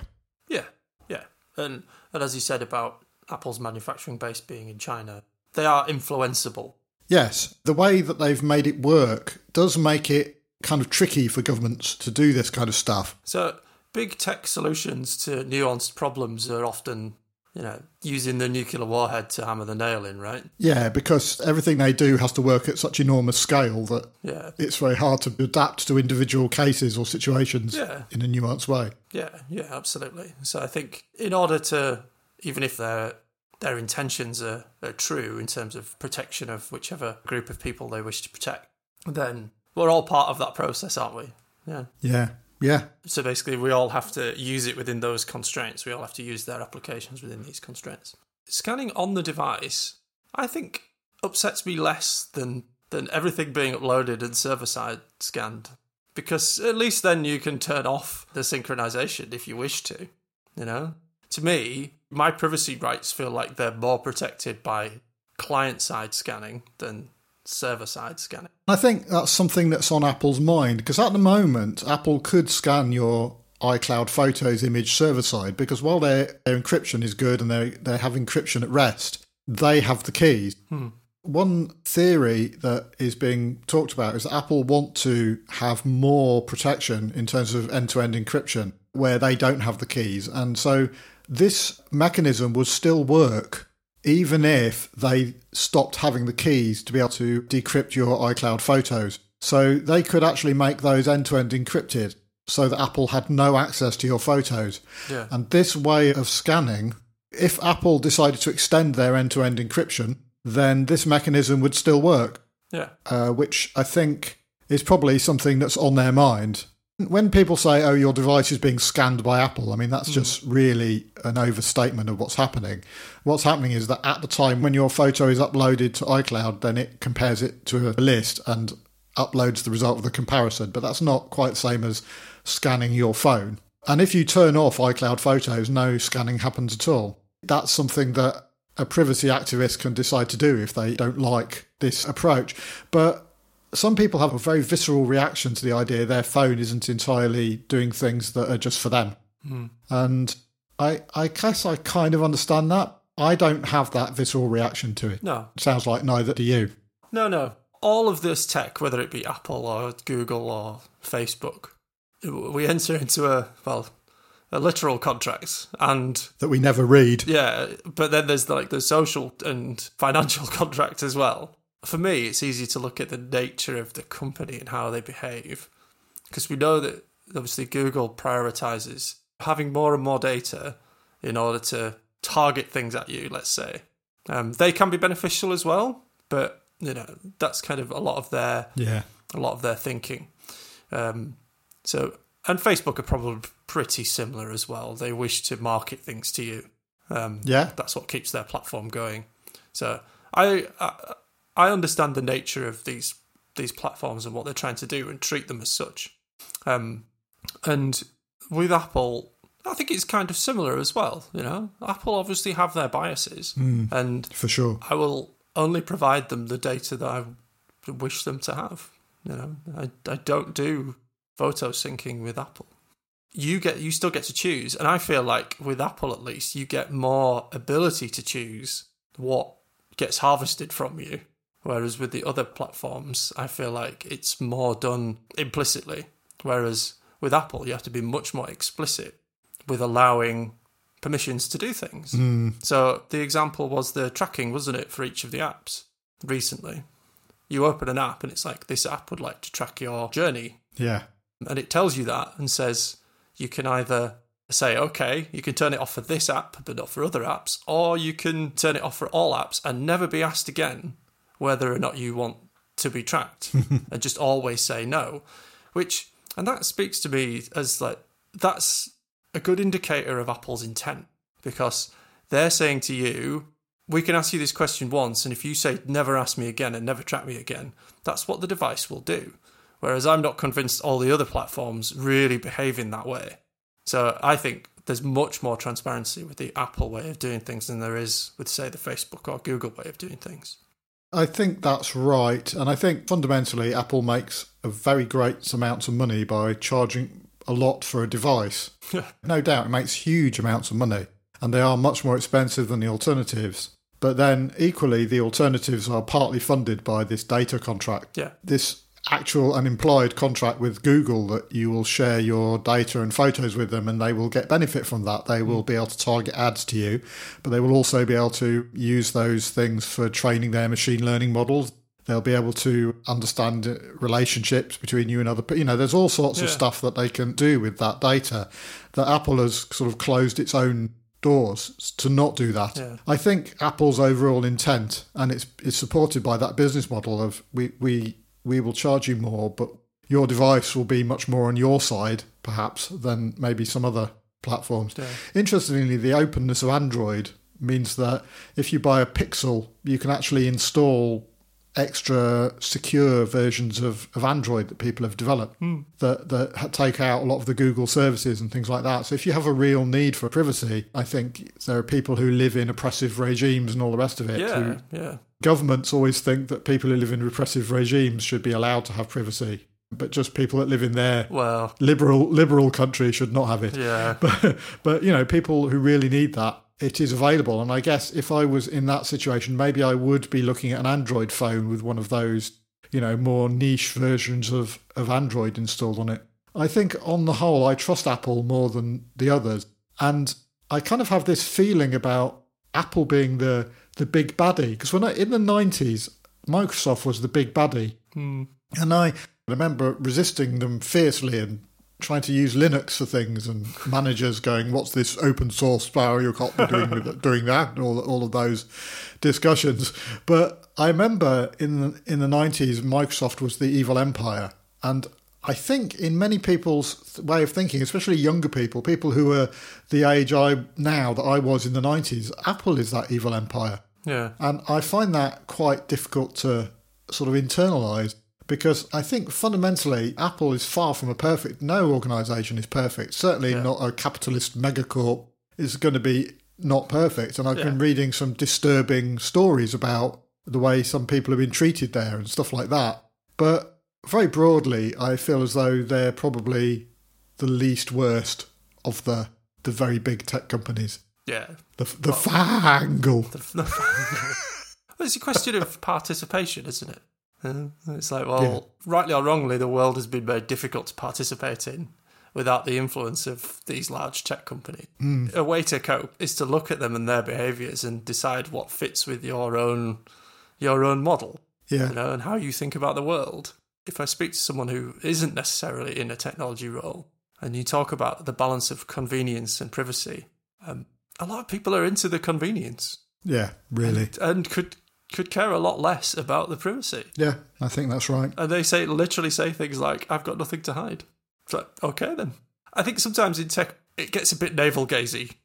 And and as you said about Apple's manufacturing base being in China, they are influenceable. Yes, the way that they've made it work does make it kind of tricky for governments to do this kind of stuff. So big tech solutions to nuanced problems are often, you know, using the nuclear warhead to hammer the nail in, right? Yeah, because everything they do has to work at such enormous scale that Yeah, it's very hard to adapt to individual cases or situations Yeah. in a nuanced way. yeah, yeah, absolutely. So I think in order to, even if their their intentions are, are true in terms of protection of whichever group of people they wish to protect, then we're all part of that process, aren't we? Yeah. Yeah, yeah, So basically, we all have to use it within those constraints. We all have to use their applications within these constraints. Scanning on the device, I think, upsets me less than than everything being uploaded and server side scanned, because at least then you can turn off the synchronization if you wish to. You know, to me, my privacy rights feel like they're more protected by client side scanning than server side scanning. I think that's something that's on Apple's mind because at the moment, Apple could scan your iCloud Photos image server side because while their, their encryption is good and they they have encryption at rest, they have the keys. Hmm. One theory that is being talked about is that Apple want to have more protection in terms of end-to-end encryption where they don't have the keys, and so this mechanism would still work even if they stopped having the keys to be able to decrypt your iCloud photos. So they could actually make those end to end encrypted. so that Apple had no access to your photos. Yeah. And this way of scanning, if Apple decided to extend their end to end encryption, then this mechanism would still work, Yeah. uh, which I think is probably something that's on their mind. When people say, oh, your device is being scanned by Apple, I mean, that's hmm. just really an overstatement of what's happening. What's happening is that at the time when your photo is uploaded to iCloud, then it compares it to a list and uploads the result of the comparison. But that's not quite the same as scanning your phone. And if you turn off iCloud photos, no scanning happens at all. That's something that a privacy activist can decide to do if they don't like this approach. But some people have a very visceral reaction to the idea their phone isn't entirely doing things that are just for them. Hmm. And I, I guess I kind of understand that. I don't have that visceral reaction to it. No. Sounds like neither do you. No, no. All of this tech, whether it be Apple or Google or Facebook, we enter into a well, a literal contract and That we never read. yeah, but then there's like the social and financial contract as well. For me, it's easy to look at the nature of the company and how they behave, because we know that obviously Google prioritizes having more and more data in order to target things at you. Let's say um, they can be beneficial as well, but you know that's kind of a lot of their Yeah. a lot of their thinking. Um, so, and Facebook are probably pretty similar as well. They wish to market things to you. Um, Yeah. that's what keeps their platform going. So, I, I I understand the nature of these these platforms and what they're trying to do and treat them as such. Um, and with Apple, I think it's kind of similar as well. You know, Apple obviously have their biases, and For sure. I will only provide them the data that I wish them to have. You know, I, I don't do photo syncing with Apple. You get you still get to choose, and I feel like with Apple at least you get more ability to choose what gets harvested from you. Whereas with the other platforms, I feel like it's more done implicitly. Whereas with Apple, you have to be much more explicit with allowing permissions to do things. Hmm. So the example was the tracking, wasn't it, for each of the apps recently? You open an app and it's like, this app would like to track your journey. Yeah. And it tells you that and says you can either say, okay, you can turn it off for this app, but not for other apps, or you can turn it off for all apps and never be asked again whether or not you want to be tracked and just always say no. Which, and that speaks to me as like, that's a good indicator of Apple's intent because they're saying to you, we can ask you this question once, and if you say never ask me again and never track me again, that's what the device will do. Whereas I'm not convinced all the other platforms really behave in that way. So I think there's much more transparency with the Apple way of doing things than there is with, say, the Facebook or Google way of doing things. I think that's right. And I think fundamentally, Apple makes a very great amounts of money by charging a lot for a device. no doubt, it makes huge amounts of money. And they are much more expensive than the alternatives. But then, equally, the alternatives are partly funded by this data contract. Yeah. This actual and implied contract with Google that you will share your data and photos with them and they will get benefit from that. They will mm. be able to target ads to you, but they will also be able to use those things for training their machine learning models. They'll be able to understand relationships between you and other people. You know, there's all sorts of stuff that they can do with that data that Apple has sort of closed its own doors to not do that. Yeah. I think Apple's overall intent, and it's it's supported by that business model of we we we will charge you more, but your device will be much more on your side, perhaps, than maybe some other platforms. Yeah. Interestingly, the openness of Android means that if you buy a Pixel, you can actually install extra secure versions of, of Android that people have developed hmm. that, that take out a lot of the Google services and things like that. So if you have a real need for privacy, I think there are people who live in oppressive regimes and all the rest of it. who- Yeah, yeah. governments always think that people who live in repressive regimes should be allowed to have privacy, but just people that live in their Well, liberal liberal country should not have it. yeah. But but you know, people who really need that, it is available. And I guess if I was in that situation, maybe I would be looking at an Android phone with one of those, you know, more niche versions of, of Android installed on it. I think on the whole I trust Apple more than the others. And I kind of have this feeling about Apple being the the big baddie. Because when I in the nineties, Microsoft was the big baddie. Hmm. And I remember resisting them fiercely and trying to use Linux for things and managers going, "What's this open source can't be doing with doing that?" All all of those discussions. But I remember in in the nineties, Microsoft was the evil empire, and I think in many people's way of thinking, especially younger people, people who are the age I now that I was in the nineties, Apple is that evil empire. Yeah. And I find that quite difficult to sort of internalize because I think fundamentally Apple is far from a perfect. No organization is perfect. Certainly Yeah. not a capitalist megacorp is going to be not perfect. And I've Yeah. been reading some disturbing stories about the way some people have been treated there and stuff like that. But very broadly, I feel as though they're probably the least worst of the the very big tech companies. Yeah. The the fangle. The, the well, it's a question of participation, isn't it? Uh, It's like, well, rightly or wrongly, the world has been very difficult to participate in without the influence of these large tech companies. A way to cope is to look at them and their behaviours and decide what fits with your own your own model, Yeah. you know, and how you think about the world. If I speak to someone who isn't necessarily in a technology role, and you talk about the balance of convenience and privacy, um, a lot of people are into the convenience Yeah, really. and could could care a lot less about the privacy. Yeah, I think that's right. And they say literally say things like, "I've got nothing to hide." It's like, okay then. I think sometimes in tech it gets a bit navel gazy.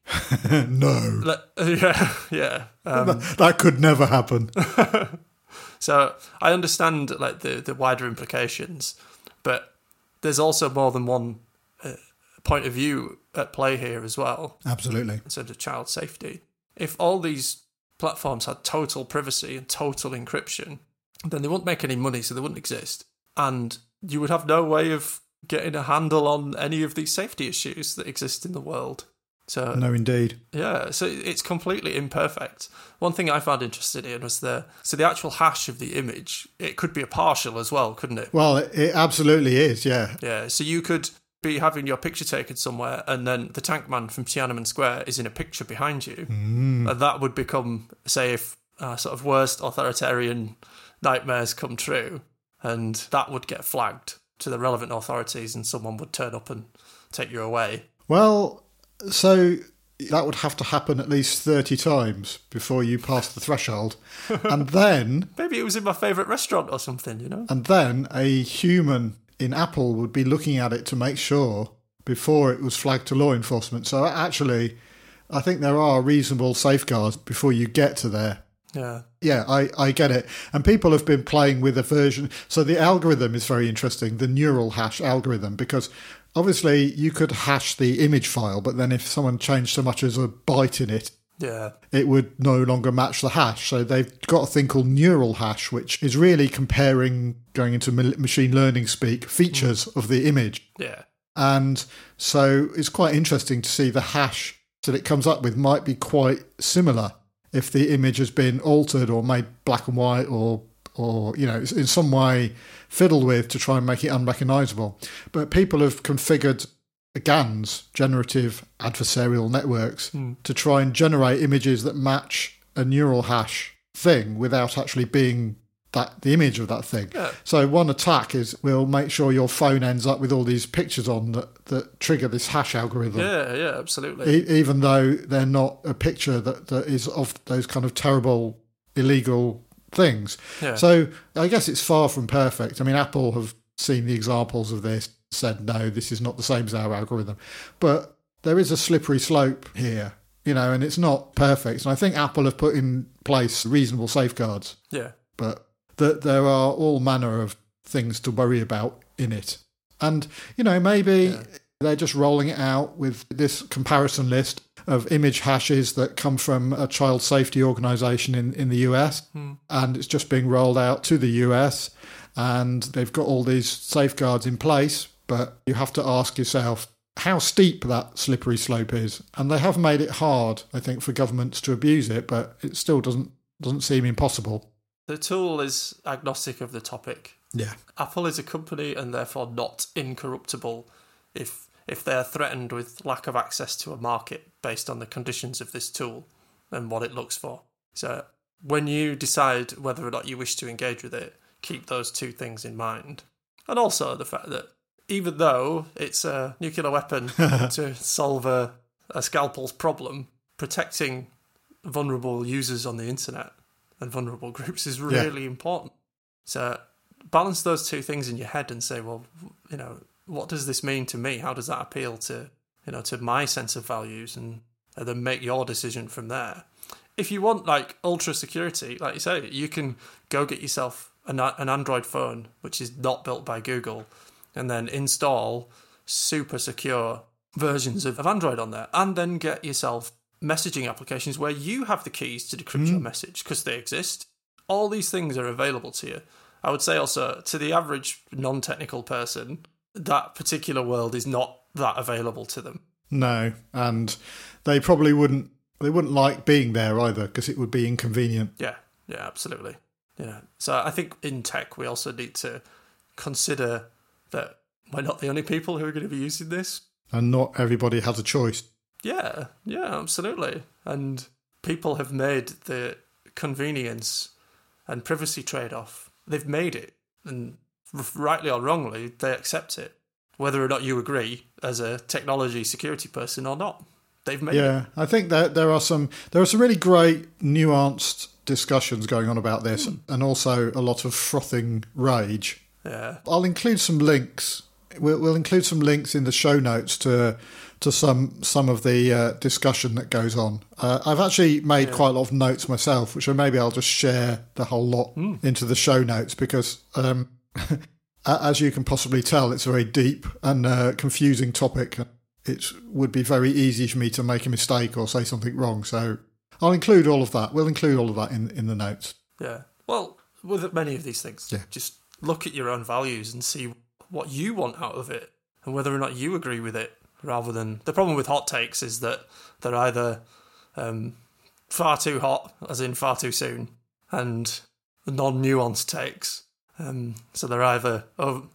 no. Like, yeah, yeah. Um, that could never happen. so I understand like the the wider implications, but there's also more than one uh, point of view at play here as well. Absolutely. in terms of child safety. If all these platforms had total privacy and total encryption, then they wouldn't make any money, so they wouldn't exist. And you would have no way of getting a handle on any of these safety issues that exist in the world. So, No, indeed. yeah, so it's completely imperfect. One thing I found interested in was the so the actual hash of the image. It could be a partial as well, couldn't it? Well, it absolutely is. Yeah. Yeah, so you could be having your picture taken somewhere, and then the tank man from Tiananmen Square is in a picture behind you, Mm. and that would become, say, if uh, sort of worst authoritarian nightmares come true, and that would get flagged to the relevant authorities, and someone would turn up and take you away. Well, so that would have to happen at least 30 times before you pass the threshold. and then Maybe it was in my favourite restaurant or something, you know? and then a human in Apple would be looking at it to make sure before it was flagged to law enforcement. So actually, I think there are reasonable safeguards before you get to there. Yeah, Yeah, I, I get it. And people have been playing with a version. So the algorithm is very interesting, the neural hash algorithm, because obviously you could hash the image file, but then if someone changed so much as a byte in it, yeah, it would no longer match the hash. So they've got a thing called neural hash, which is really comparing, going into machine learning speak, features mm. of the image. yeah, And so it's quite interesting to see the hash that it comes up with might be quite similar if the image has been altered or made black and white or or you know in some way fiddled with to try and make it unrecognizable. But people have configured GANs, generative adversarial networks, hmm. to try and generate images that match a neural hash thing without actually being that the image of that thing. Yeah. So one attack is we'll make sure your phone ends up with all these pictures on that, that trigger this hash algorithm. yeah, yeah, absolutely. E- even though they're not a picture that, that is of those kind of terrible illegal things. Yeah. So I guess it's far from perfect. I mean, Apple have seen the examples of this, said no, this is not the same as our algorithm, but there is a slippery slope here, you know, and it's not perfect. And I think Apple have put in place reasonable safeguards, yeah, but that there are all manner of things to worry about in it. And, you know, maybe they're just rolling it out with this comparison list of image hashes that come from a child safety organization in, in the US. Hmm. And it's just being rolled out to the US. And they've got all these safeguards in place. But you have to ask yourself how steep that slippery slope is. And they have made it hard, I think, for governments to abuse it, but it still doesn't doesn't seem impossible. the tool is agnostic of the topic. Yeah. Apple is a company and therefore not incorruptible if if they're threatened with lack of access to a market based on the conditions of this tool and what it looks for. So when you decide whether or not you wish to engage with it, keep those two things in mind. And also the fact that even though it's a nuclear weapon to solve a, a scalpel's problem, protecting vulnerable users on the internet and vulnerable groups is really important. So balance those two things in your head and say, well, you know, what does this mean to me? How does that appeal to you know to my sense of values, and, and then make your decision from there. If you want like ultra security, like you say, you can go get yourself an, an Android phone which is not built by Google, and then install super secure versions of, of Android on there, and then get yourself messaging applications where you have the keys to decrypt your hmm. message because they exist. All these things are available to you. I would say also to the average non technical person, that particular world is not that available to them. No, and they probably wouldn't. They wouldn't like being there either because it would be inconvenient. Yeah, yeah, absolutely. Yeah. So I think in tech we also need to consider that we're not the only people who are going to be using this. And not everybody has a choice. Yeah, yeah, absolutely. And people have made the convenience and privacy trade off. They've made it, and rightly or wrongly, they accept it, whether or not you agree as a technology security person or not. They've made it. Yeah, I think that there are some there are some really great nuanced discussions going on about this, hmm. and also a lot of frothing rage. Yeah, I'll include some links. We'll, we'll include some links in the show notes to to some some of the uh, discussion that goes on. Uh, I've actually made quite a lot of notes myself, which maybe I'll just share the whole lot into the show notes because, um, as you can possibly tell, it's a very deep and uh, confusing topic. It would be very easy for me to make a mistake or say something wrong. So I'll include all of that. We'll include all of that in, in the notes. yeah. Well, with many of these things, Yeah. just look at your own values and see what you want out of it and whether or not you agree with it rather than the problem with hot takes is that they're either um, far too hot as in far too soon and non-nuanced takes. Um, so they're either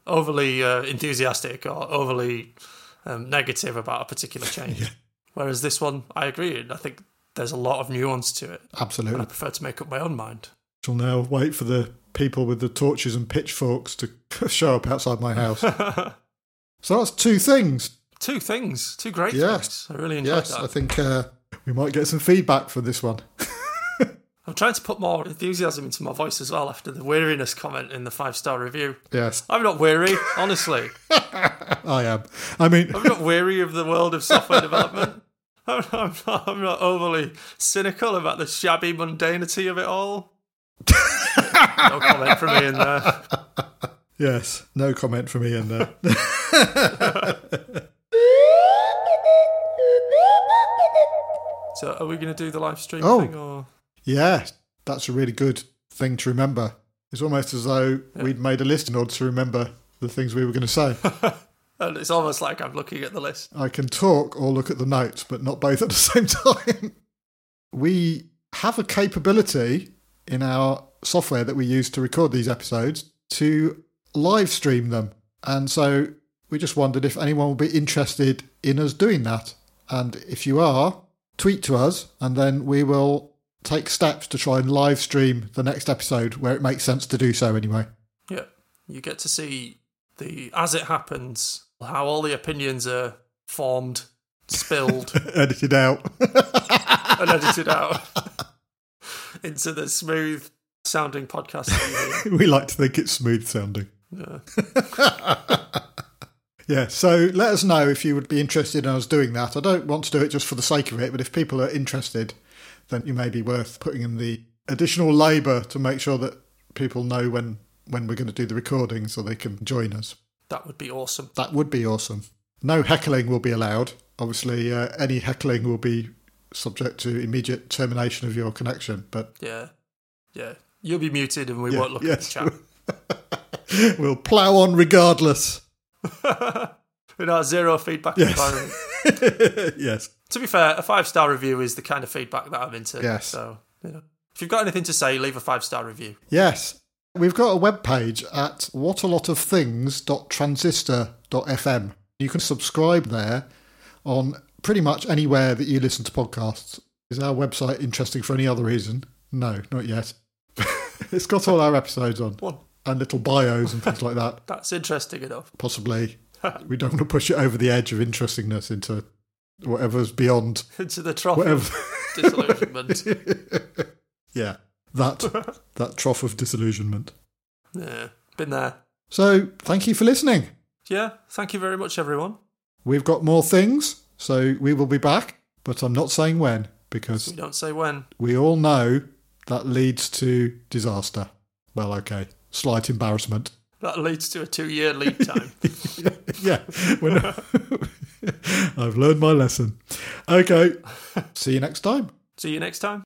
overly uh, enthusiastic or overly um, negative about a particular change. Whereas this one i agree and i think there's a lot of nuance to it. And i prefer to make up my own mind. Shall now wait for the people with the torches and pitchforks to show up outside my house. so that's two things. two things two great Yes. things i really enjoyed Yes, that I think uh, we might get some feedback for this one. I'm trying to put more enthusiasm into my voice as well after the weariness comment in the five star review. Yes, I'm not weary, honestly. I am. I mean, I'm not weary of the world of software development. I'm, I'm, not, I'm not overly cynical about the shabby mundanity of it all. No comment from me in there. yes, no comment from Ian there. So, are we going to do the live stream Oh. thing or? yeah, that's a really good thing to remember. It's almost as though we'd made a list in order to remember the things we were going to say. And it's almost like I'm looking at the list. I can talk or look at the notes, but not both at the same time. we have a capability in our software that we use to record these episodes to live stream them. And so we just wondered if anyone would be interested in us doing that. And if you are, tweet to us and then we will take steps to try and live stream the next episode where it makes sense to do so anyway. Yeah, you get to see the as it happens, how all the opinions are formed, spilled, Edited out. and edited out into the smooth sounding podcast. that you hear. we like to think it's smooth sounding. Yeah. Yeah, so let us know if you would be interested in us doing that. I don't want to do it just for the sake of it, but if people are interested, then you may be worth putting in the additional labour to make sure that people know when, when we're going to do the recording so they can join us. That would be awesome. That would be awesome. No heckling will be allowed. Obviously, uh, any heckling will be subject to immediate termination of your connection, but Yeah. Yeah. You'll be muted and we Yeah, won't look yes. at the chat. we'll plough on regardless. In our zero feedback Yes. environment. yes. To be fair, a five star review is the kind of feedback that I'm into. Yes. So, you know, if you've got anything to say, leave a five star review. Yes. We've got a web page at whatalotofthings.transistor.fm. You can subscribe there on pretty much anywhere that you listen to podcasts. Is our website interesting for any other reason? No, not yet. it's got all our episodes on One. and little bios and things like that. That's interesting enough. Possibly we don't want to push it over the edge of interestingness into whatever's beyond Into the trough whatever. of disillusionment. yeah, that that trough of disillusionment. yeah, been there. So, thank you for listening. Yeah, thank you very much, everyone. We've got more things, so we will be back, but I'm not saying when because We don't say when. we all know that leads to disaster. Well, okay, slight embarrassment. That leads to a two-year lead time. yeah, when- I've learned my lesson. Okay, see you next time. See you next time.